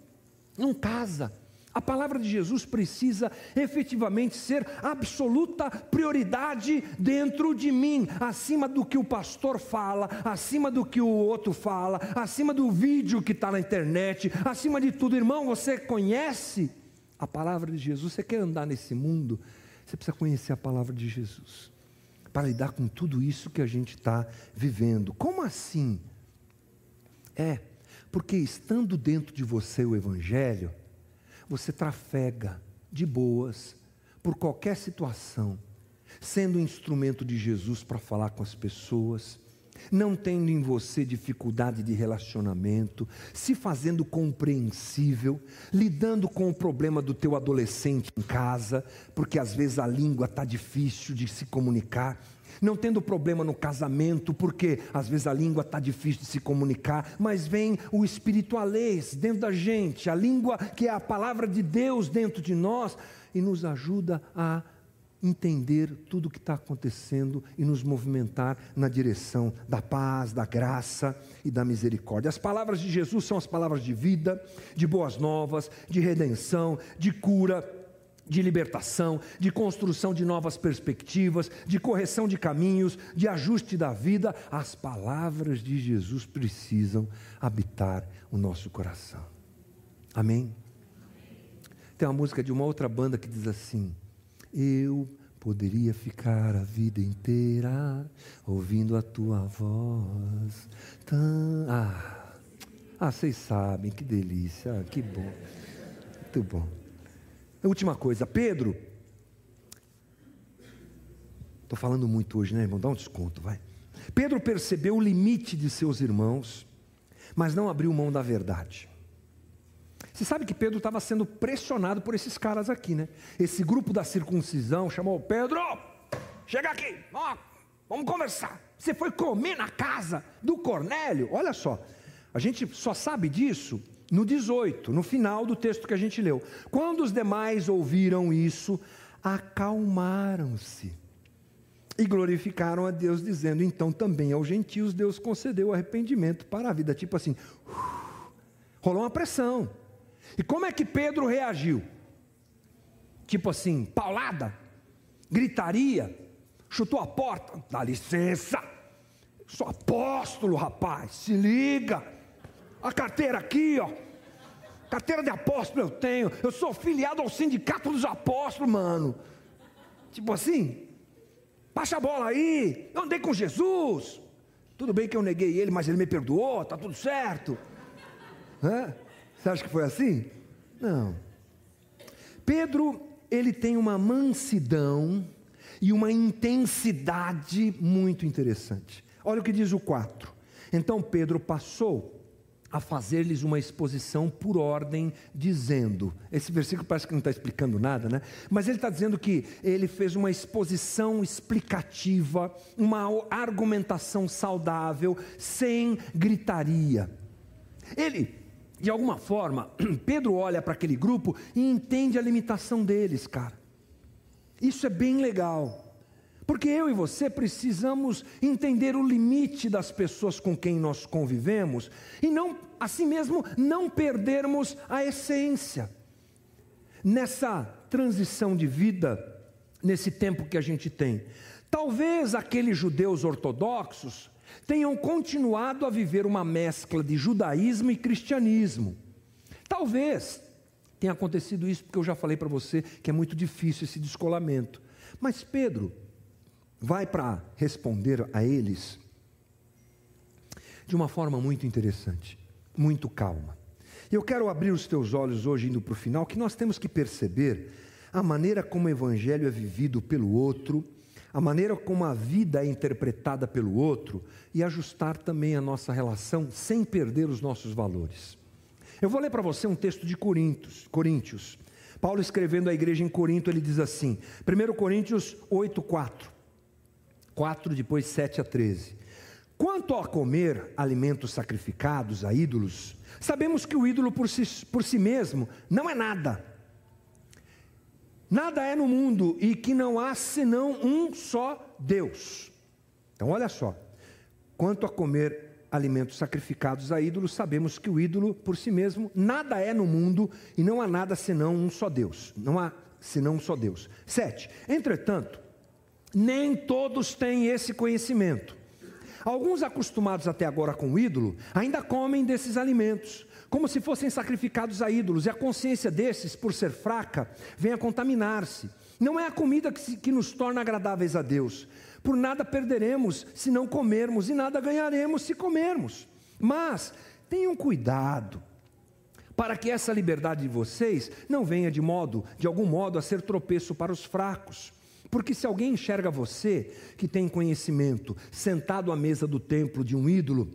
não, não casa. A palavra de Jesus precisa efetivamente ser absoluta prioridade dentro de mim, acima do que o pastor fala, acima do que o outro fala, acima do vídeo que está na internet, acima de tudo, irmão. Você conhece a palavra de Jesus? Você quer andar nesse mundo? Você precisa conhecer a palavra de Jesus para lidar com tudo isso que a gente está vivendo. Como assim? É, porque estando dentro de você o Evangelho, você trafega de boas por qualquer situação, sendo um instrumento de Jesus para falar com as pessoas não tendo em você dificuldade de relacionamento, se fazendo compreensível, lidando com o problema do teu adolescente em casa, porque às vezes a língua está difícil de se comunicar, não tendo problema no casamento, porque às vezes a língua está difícil de se comunicar, mas vem o espiritualês dentro da gente, a língua que é a palavra de Deus dentro de nós e nos ajuda a entender tudo o que está acontecendo e nos movimentar na direção da paz, da graça e da misericórdia. As palavras de Jesus são as palavras de vida, de boas novas, de redenção, de cura de libertação, de construção de novas perspectivas, de correção de caminhos, de ajuste da vida, as palavras de Jesus precisam habitar o nosso coração. Amém? Tem uma música de uma outra banda que diz assim: eu poderia ficar a vida inteira ouvindo a tua voz. Ah, ah, vocês sabem, que delícia, ah, que bom. Muito bom. Última coisa, Pedro. Estou falando muito hoje, né, irmão? Dá um desconto, vai. Pedro percebeu o limite de seus irmãos, mas não abriu mão da verdade. Você sabe que Pedro estava sendo pressionado por esses caras aqui, né? Esse grupo da circuncisão chamou Pedro, chega aqui, ó, vamos conversar. Você foi comer na casa do Cornélio? Olha só, a gente só sabe disso no 18, no final do texto que a gente leu. Quando os demais ouviram isso, acalmaram-se e glorificaram a Deus, dizendo: Então também aos gentios Deus concedeu arrependimento para a vida. Tipo assim, rolou uma pressão. E como é que Pedro reagiu? Tipo assim, paulada, gritaria, chutou a porta, dá licença, sou apóstolo, rapaz, se liga, a carteira aqui, ó, carteira de apóstolo eu tenho, eu sou filiado ao sindicato dos apóstolos, mano, tipo assim, baixa a bola aí, eu andei com Jesus, tudo bem que eu neguei ele, mas ele me perdoou, tá tudo certo, Hã? você acha que foi assim? Não, Pedro, ele tem uma mansidão, e uma intensidade muito interessante. Olha o que diz o 4. Então Pedro passou a fazer-lhes uma exposição por ordem, dizendo: esse versículo parece que não está explicando nada, né? Mas ele está dizendo que ele fez uma exposição explicativa, uma argumentação saudável, sem gritaria. Ele, de alguma forma, Pedro olha para aquele grupo e entende a limitação deles, cara. Isso é bem legal. Porque eu e você precisamos entender o limite das pessoas com quem nós convivemos e não, assim mesmo, não perdermos a essência. Nessa transição de vida, nesse tempo que a gente tem, talvez aqueles judeus ortodoxos tenham continuado a viver uma mescla de judaísmo e cristianismo. Talvez tem acontecido isso porque eu já falei para você que é muito difícil esse descolamento. Mas Pedro vai para responder a eles de uma forma muito interessante, muito calma. Eu quero abrir os teus olhos hoje, indo para o final, que nós temos que perceber a maneira como o Evangelho é vivido pelo outro, a maneira como a vida é interpretada pelo outro e ajustar também a nossa relação sem perder os nossos valores. Eu vou ler para você um texto de Coríntios, Coríntios. Paulo escrevendo à igreja em Corinto, ele diz assim: 1 Coríntios 8, 4. 4, depois 7 a 13. Quanto a comer alimentos sacrificados a ídolos, sabemos que o ídolo por si, por si mesmo não é nada. Nada é no mundo e que não há senão um só Deus. Então, olha só. Quanto a comer alimentos sacrificados a ídolos, sabemos que o ídolo por si mesmo nada é no mundo e não há nada senão um só Deus. Não há senão um só Deus. Sete. Entretanto, nem todos têm esse conhecimento. Alguns acostumados até agora com o ídolo ainda comem desses alimentos, como se fossem sacrificados a ídolos, e a consciência desses, por ser fraca, vem a contaminar-se. Não é a comida que, se, que nos torna agradáveis a Deus, por nada perderemos se não comermos, e nada ganharemos se comermos. Mas tenham cuidado, para que essa liberdade de vocês não venha de modo, de algum modo, a ser tropeço para os fracos. Porque se alguém enxerga você, que tem conhecimento, sentado à mesa do templo de um ídolo,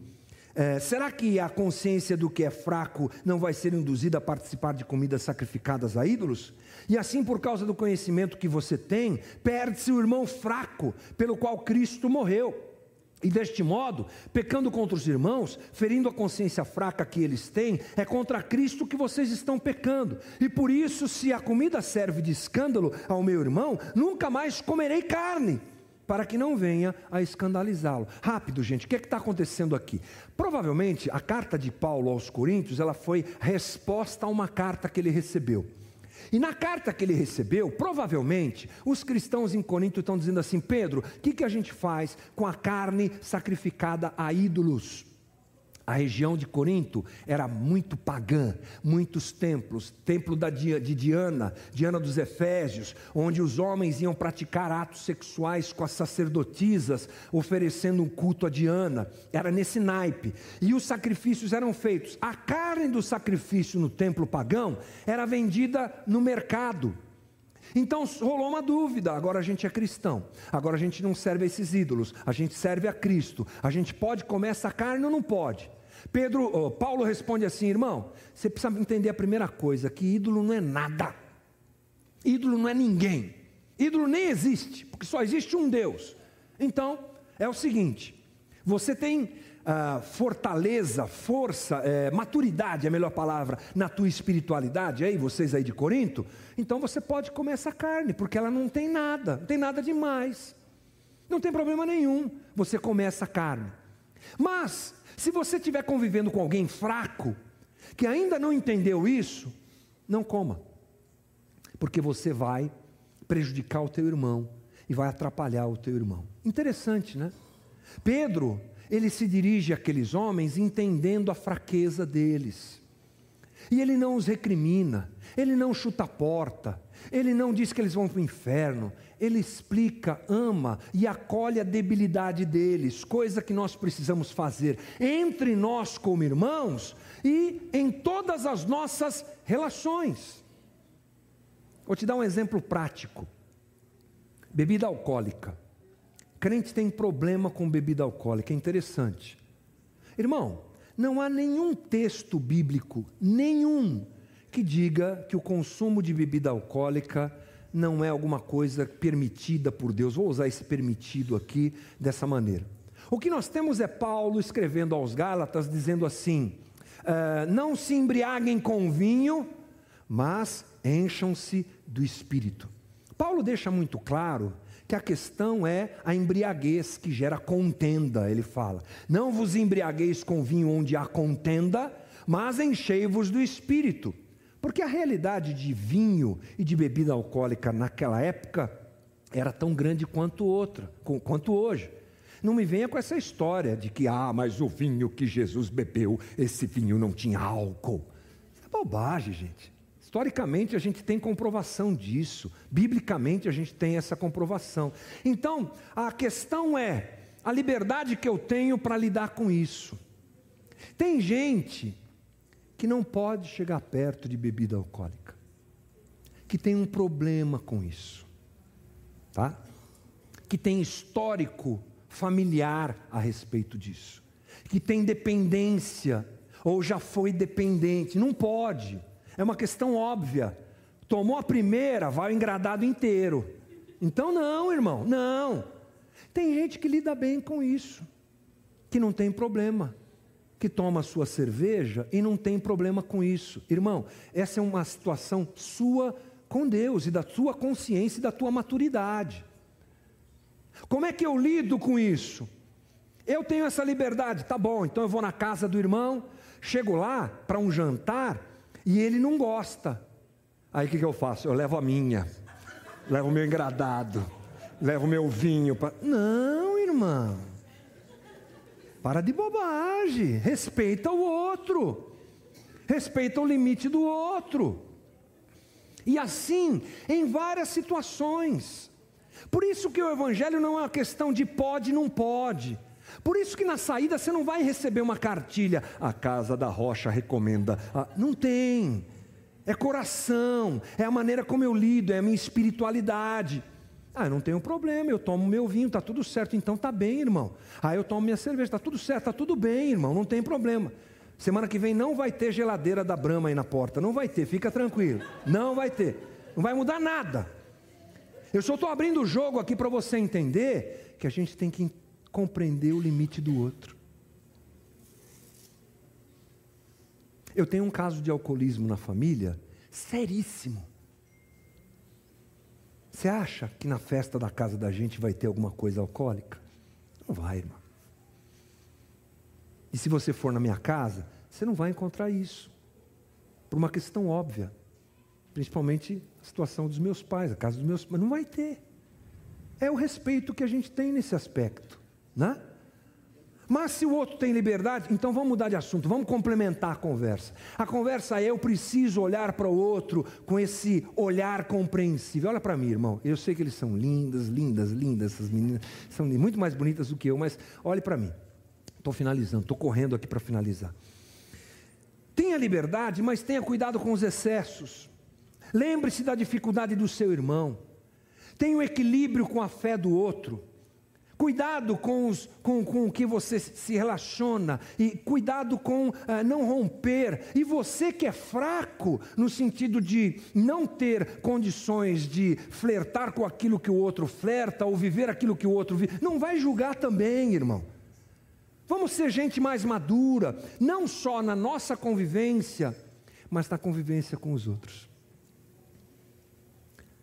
é, será que a consciência do que é fraco não vai ser induzida a participar de comidas sacrificadas a ídolos? E assim, por causa do conhecimento que você tem, perde-se o irmão fraco pelo qual Cristo morreu. E deste modo, pecando contra os irmãos, ferindo a consciência fraca que eles têm, é contra Cristo que vocês estão pecando. E por isso, se a comida serve de escândalo ao meu irmão, nunca mais comerei carne, para que não venha a escandalizá-lo. Rápido, gente, o que é está acontecendo aqui? Provavelmente a carta de Paulo aos Coríntios ela foi resposta a uma carta que ele recebeu. E na carta que ele recebeu, provavelmente, os cristãos em Corinto estão dizendo assim: Pedro, o que, que a gente faz com a carne sacrificada a ídolos? A região de Corinto era muito pagã, muitos templos, templo de Diana, Diana dos Efésios, onde os homens iam praticar atos sexuais com as sacerdotisas, oferecendo um culto a Diana. Era nesse naipe. E os sacrifícios eram feitos. A carne do sacrifício no templo pagão era vendida no mercado. Então rolou uma dúvida. Agora a gente é cristão. Agora a gente não serve a esses ídolos. A gente serve a Cristo. A gente pode comer essa carne ou não pode? Pedro, oh, Paulo responde assim, irmão, você precisa entender a primeira coisa, que ídolo não é nada. Ídolo não é ninguém. Ídolo nem existe, porque só existe um Deus. Então, é o seguinte: você tem ah, fortaleza, força, é, maturidade é a melhor palavra, na tua espiritualidade, aí, vocês aí de Corinto, então você pode comer essa carne, porque ela não tem nada, não tem nada demais. Não tem problema nenhum você comer essa carne. Mas, se você estiver convivendo com alguém fraco, que ainda não entendeu isso, não coma, porque você vai prejudicar o teu irmão e vai atrapalhar o teu irmão. Interessante, né? Pedro, ele se dirige àqueles homens entendendo a fraqueza deles. E ele não os recrimina, ele não chuta a porta, ele não diz que eles vão para o inferno, ele explica, ama e acolhe a debilidade deles, coisa que nós precisamos fazer entre nós como irmãos e em todas as nossas relações. Vou te dar um exemplo prático: bebida alcoólica. Crente tem problema com bebida alcoólica, é interessante. Irmão, não há nenhum texto bíblico, nenhum, que diga que o consumo de bebida alcoólica não é alguma coisa permitida por Deus. Vou usar esse permitido aqui dessa maneira. O que nós temos é Paulo escrevendo aos Gálatas, dizendo assim: uh, não se embriaguem com vinho, mas encham-se do espírito. Paulo deixa muito claro que a questão é a embriaguez que gera contenda, ele fala. Não vos embriagueis com vinho onde há contenda, mas enchei-vos do espírito. Porque a realidade de vinho e de bebida alcoólica naquela época era tão grande quanto outra, quanto hoje. Não me venha com essa história de que, ah, mas o vinho que Jesus bebeu, esse vinho não tinha álcool. Isso é bobagem, gente. Historicamente a gente tem comprovação disso, biblicamente a gente tem essa comprovação. Então, a questão é a liberdade que eu tenho para lidar com isso. Tem gente que não pode chegar perto de bebida alcoólica, que tem um problema com isso, tá? Que tem histórico familiar a respeito disso, que tem dependência ou já foi dependente, não pode. É uma questão óbvia. Tomou a primeira, vai o engradado inteiro. Então, não, irmão, não. Tem gente que lida bem com isso, que não tem problema, que toma sua cerveja e não tem problema com isso. Irmão, essa é uma situação sua com Deus e da sua consciência e da tua maturidade. Como é que eu lido com isso? Eu tenho essa liberdade, tá bom, então eu vou na casa do irmão, chego lá para um jantar, e ele não gosta. Aí o que, que eu faço? Eu levo a minha, levo o meu engradado, levo o meu vinho. Pra... Não, irmão. Para de bobagem. Respeita o outro. Respeita o limite do outro. E assim, em várias situações. Por isso que o evangelho não é uma questão de pode, não pode. Por isso que na saída você não vai receber uma cartilha, a casa da rocha recomenda. Ah, não tem. É coração, é a maneira como eu lido, é a minha espiritualidade. Ah, não tenho problema, eu tomo meu vinho, está tudo certo, então está bem, irmão. Ah, eu tomo minha cerveja, está tudo certo, está tudo bem, irmão, não tem problema. Semana que vem não vai ter geladeira da Brama aí na porta, não vai ter, fica tranquilo, não vai ter, não vai mudar nada. Eu só estou abrindo o jogo aqui para você entender que a gente tem que compreender o limite do outro. Eu tenho um caso de alcoolismo na família, seríssimo. Você acha que na festa da casa da gente vai ter alguma coisa alcoólica? Não vai, irmão. E se você for na minha casa, você não vai encontrar isso. Por uma questão óbvia. Principalmente a situação dos meus pais, a casa dos meus pais. Não vai ter. É o respeito que a gente tem nesse aspecto. Né? Mas se o outro tem liberdade, então vamos mudar de assunto, vamos complementar a conversa. A conversa é: eu preciso olhar para o outro com esse olhar compreensível. Olha para mim, irmão. Eu sei que eles são lindas, lindas, lindas, essas meninas são muito mais bonitas do que eu, mas olhe para mim. Estou finalizando, estou correndo aqui para finalizar. Tenha liberdade, mas tenha cuidado com os excessos. Lembre-se da dificuldade do seu irmão. Tenha um equilíbrio com a fé do outro. Cuidado com, os, com, com o que você se relaciona, e cuidado com uh, não romper. E você que é fraco, no sentido de não ter condições de flertar com aquilo que o outro flerta, ou viver aquilo que o outro vive, não vai julgar também, irmão. Vamos ser gente mais madura, não só na nossa convivência, mas na convivência com os outros.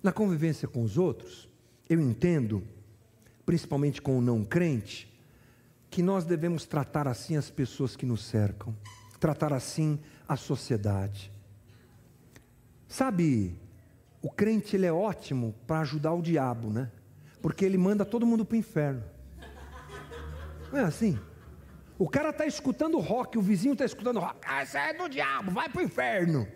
Na convivência com os outros, eu entendo, principalmente com o não crente, que nós devemos tratar assim as pessoas que nos cercam, tratar assim a sociedade. Sabe, o crente ele é ótimo para ajudar o diabo, né? Porque ele manda todo mundo para o inferno. Não é assim? O cara está escutando rock, o vizinho está escutando rock. Ah, isso é do diabo, vai para o inferno.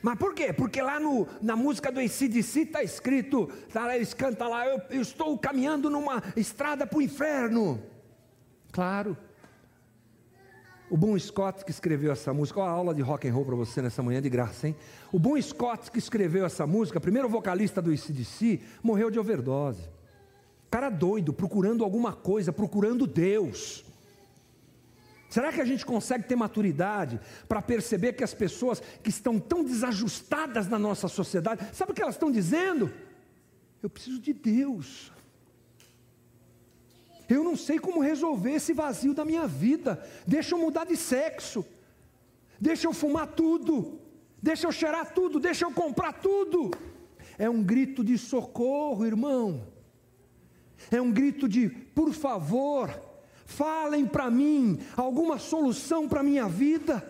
Mas por quê? Porque lá no, na música do ACDC está escrito, tá, eles cantam lá, eu, eu estou caminhando numa estrada para o inferno. Claro. O Bon Scott que escreveu essa música, olha a aula de rock and roll para você nessa manhã de graça, hein? O Bon Scott que escreveu essa música, primeiro vocalista do ACDC, morreu de overdose. Cara doido, procurando alguma coisa, procurando Deus. Será que a gente consegue ter maturidade para perceber que as pessoas que estão tão desajustadas na nossa sociedade, sabe o que elas estão dizendo? Eu preciso de Deus. Eu não sei como resolver esse vazio da minha vida. Deixa eu mudar de sexo. Deixa eu fumar tudo. Deixa eu cheirar tudo. Deixa eu comprar tudo. É um grito de socorro, irmão é um grito de: por favor, falem para mim alguma solução para a minha vida.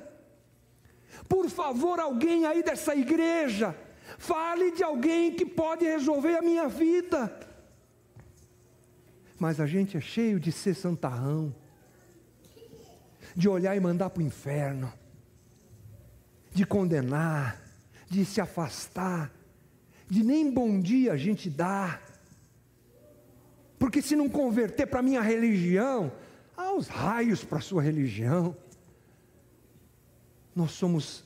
Por favor, alguém aí dessa igreja, fale de alguém que pode resolver a minha vida. Mas a gente é cheio de ser santarrão, de olhar e mandar para o inferno, de condenar, de se afastar, de nem bom dia a gente dá porque se não converter para a minha religião, há os raios para a sua religião. Nós somos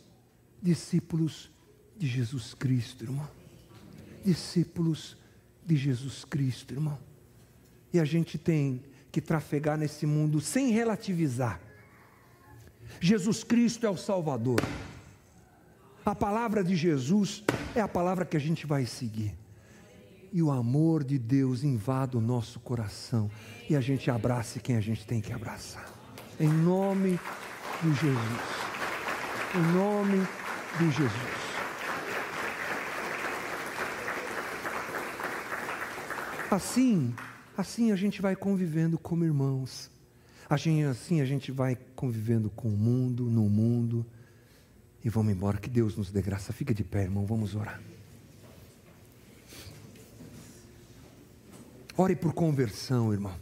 discípulos de Jesus Cristo, irmão. Discípulos de Jesus Cristo, irmão. E a gente tem que trafegar nesse mundo sem relativizar. Jesus Cristo é o Salvador. A palavra de Jesus é a palavra que a gente vai seguir e o amor de Deus invada o nosso coração e a gente abrace quem a gente tem que abraçar. Em nome de Jesus. Em nome de Jesus. Assim, assim a gente vai convivendo como irmãos. Assim, assim a gente vai convivendo com o mundo, no mundo. E vamos embora. Que Deus nos dê graça. Fica de pé, irmão. Vamos orar. Ore por conversão, irmão.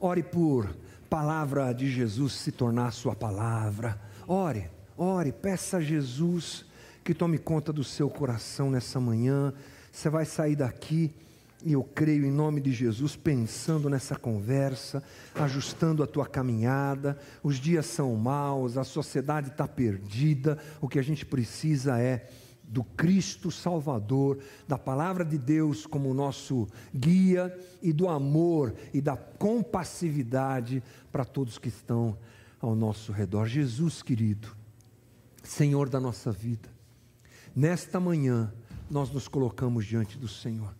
Ore por palavra de Jesus se tornar sua palavra. Ore, ore, peça a Jesus que tome conta do seu coração nessa manhã. Você vai sair daqui e eu creio em nome de Jesus, pensando nessa conversa, ajustando a tua caminhada. Os dias são maus, a sociedade está perdida. O que a gente precisa é do Cristo Salvador, da palavra de Deus como nosso guia e do amor e da compassividade para todos que estão ao nosso redor. Jesus querido, Senhor da nossa vida, nesta manhã nós nos colocamos diante do Senhor.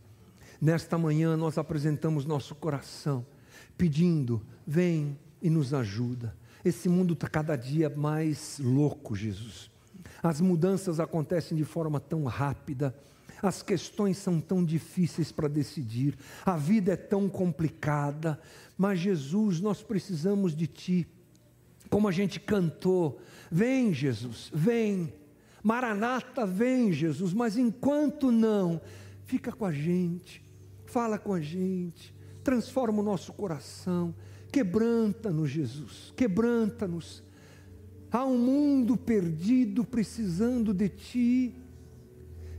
Nesta manhã nós apresentamos nosso coração, pedindo: vem e nos ajuda. Esse mundo está cada dia mais louco, Jesus. As mudanças acontecem de forma tão rápida, as questões são tão difíceis para decidir, a vida é tão complicada, mas Jesus, nós precisamos de Ti. Como a gente cantou, vem Jesus, vem, Maranata, vem Jesus, mas enquanto não, fica com a gente, fala com a gente, transforma o nosso coração, quebranta-nos, Jesus, quebranta-nos Há um mundo perdido precisando de ti.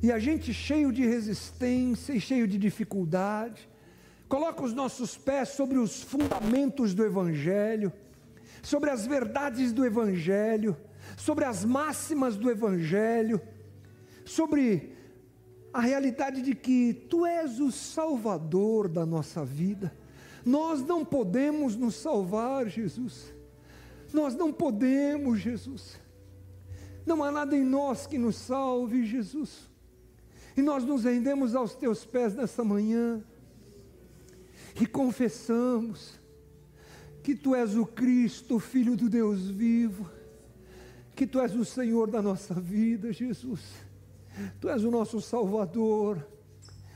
E a gente cheio de resistência e cheio de dificuldade. Coloca os nossos pés sobre os fundamentos do Evangelho, sobre as verdades do Evangelho, sobre as máximas do Evangelho, sobre a realidade de que Tu és o Salvador da nossa vida. Nós não podemos nos salvar, Jesus. Nós não podemos, Jesus. Não há nada em nós que nos salve, Jesus. E nós nos rendemos aos teus pés nessa manhã e confessamos que tu és o Cristo, Filho do Deus vivo, que tu és o Senhor da nossa vida, Jesus. Tu és o nosso Salvador.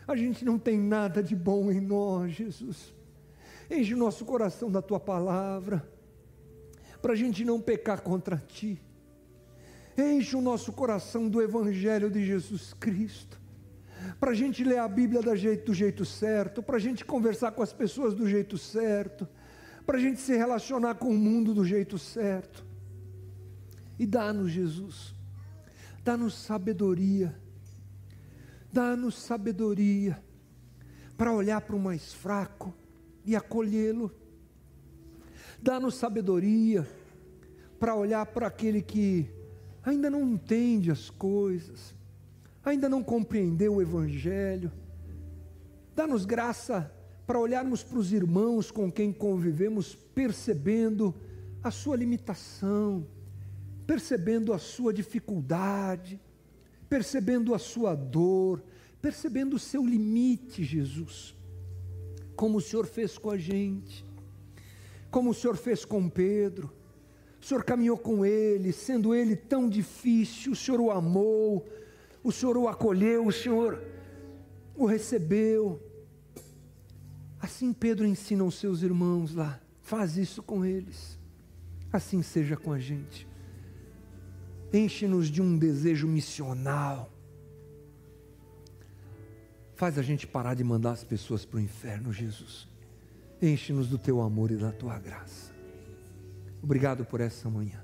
A gente não tem nada de bom em nós, Jesus. Enche o nosso coração da tua palavra, para a gente não pecar contra ti. Enche o nosso coração do Evangelho de Jesus Cristo para a gente ler a Bíblia do jeito, do jeito certo, para a gente conversar com as pessoas do jeito certo, para a gente se relacionar com o mundo do jeito certo. E dá-nos, Jesus, dá-nos sabedoria, dá-nos sabedoria para olhar para o mais fraco e acolhê-lo, dá-nos sabedoria para olhar para aquele que ainda não entende as coisas, ainda não compreendeu o Evangelho. Dá-nos graça para olharmos para os irmãos com quem convivemos, percebendo a sua limitação, percebendo a sua dificuldade, percebendo a sua dor, percebendo o seu limite, Jesus. Como o Senhor fez com a gente, como o Senhor fez com Pedro. O Senhor caminhou com ele, sendo ele tão difícil, o Senhor o amou, o Senhor o acolheu, o Senhor o recebeu. Assim Pedro ensina os seus irmãos lá, faz isso com eles. Assim seja com a gente. Enche-nos de um desejo missional. Faz a gente parar de mandar as pessoas para o inferno, Jesus. Enche-nos do teu amor e da tua graça. Obrigado por essa manhã.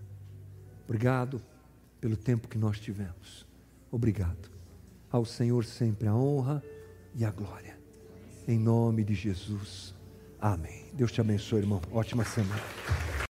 Obrigado pelo tempo que nós tivemos. Obrigado. Ao Senhor sempre a honra e a glória. Em nome de Jesus. Amém. Deus te abençoe, irmão. Ótima semana.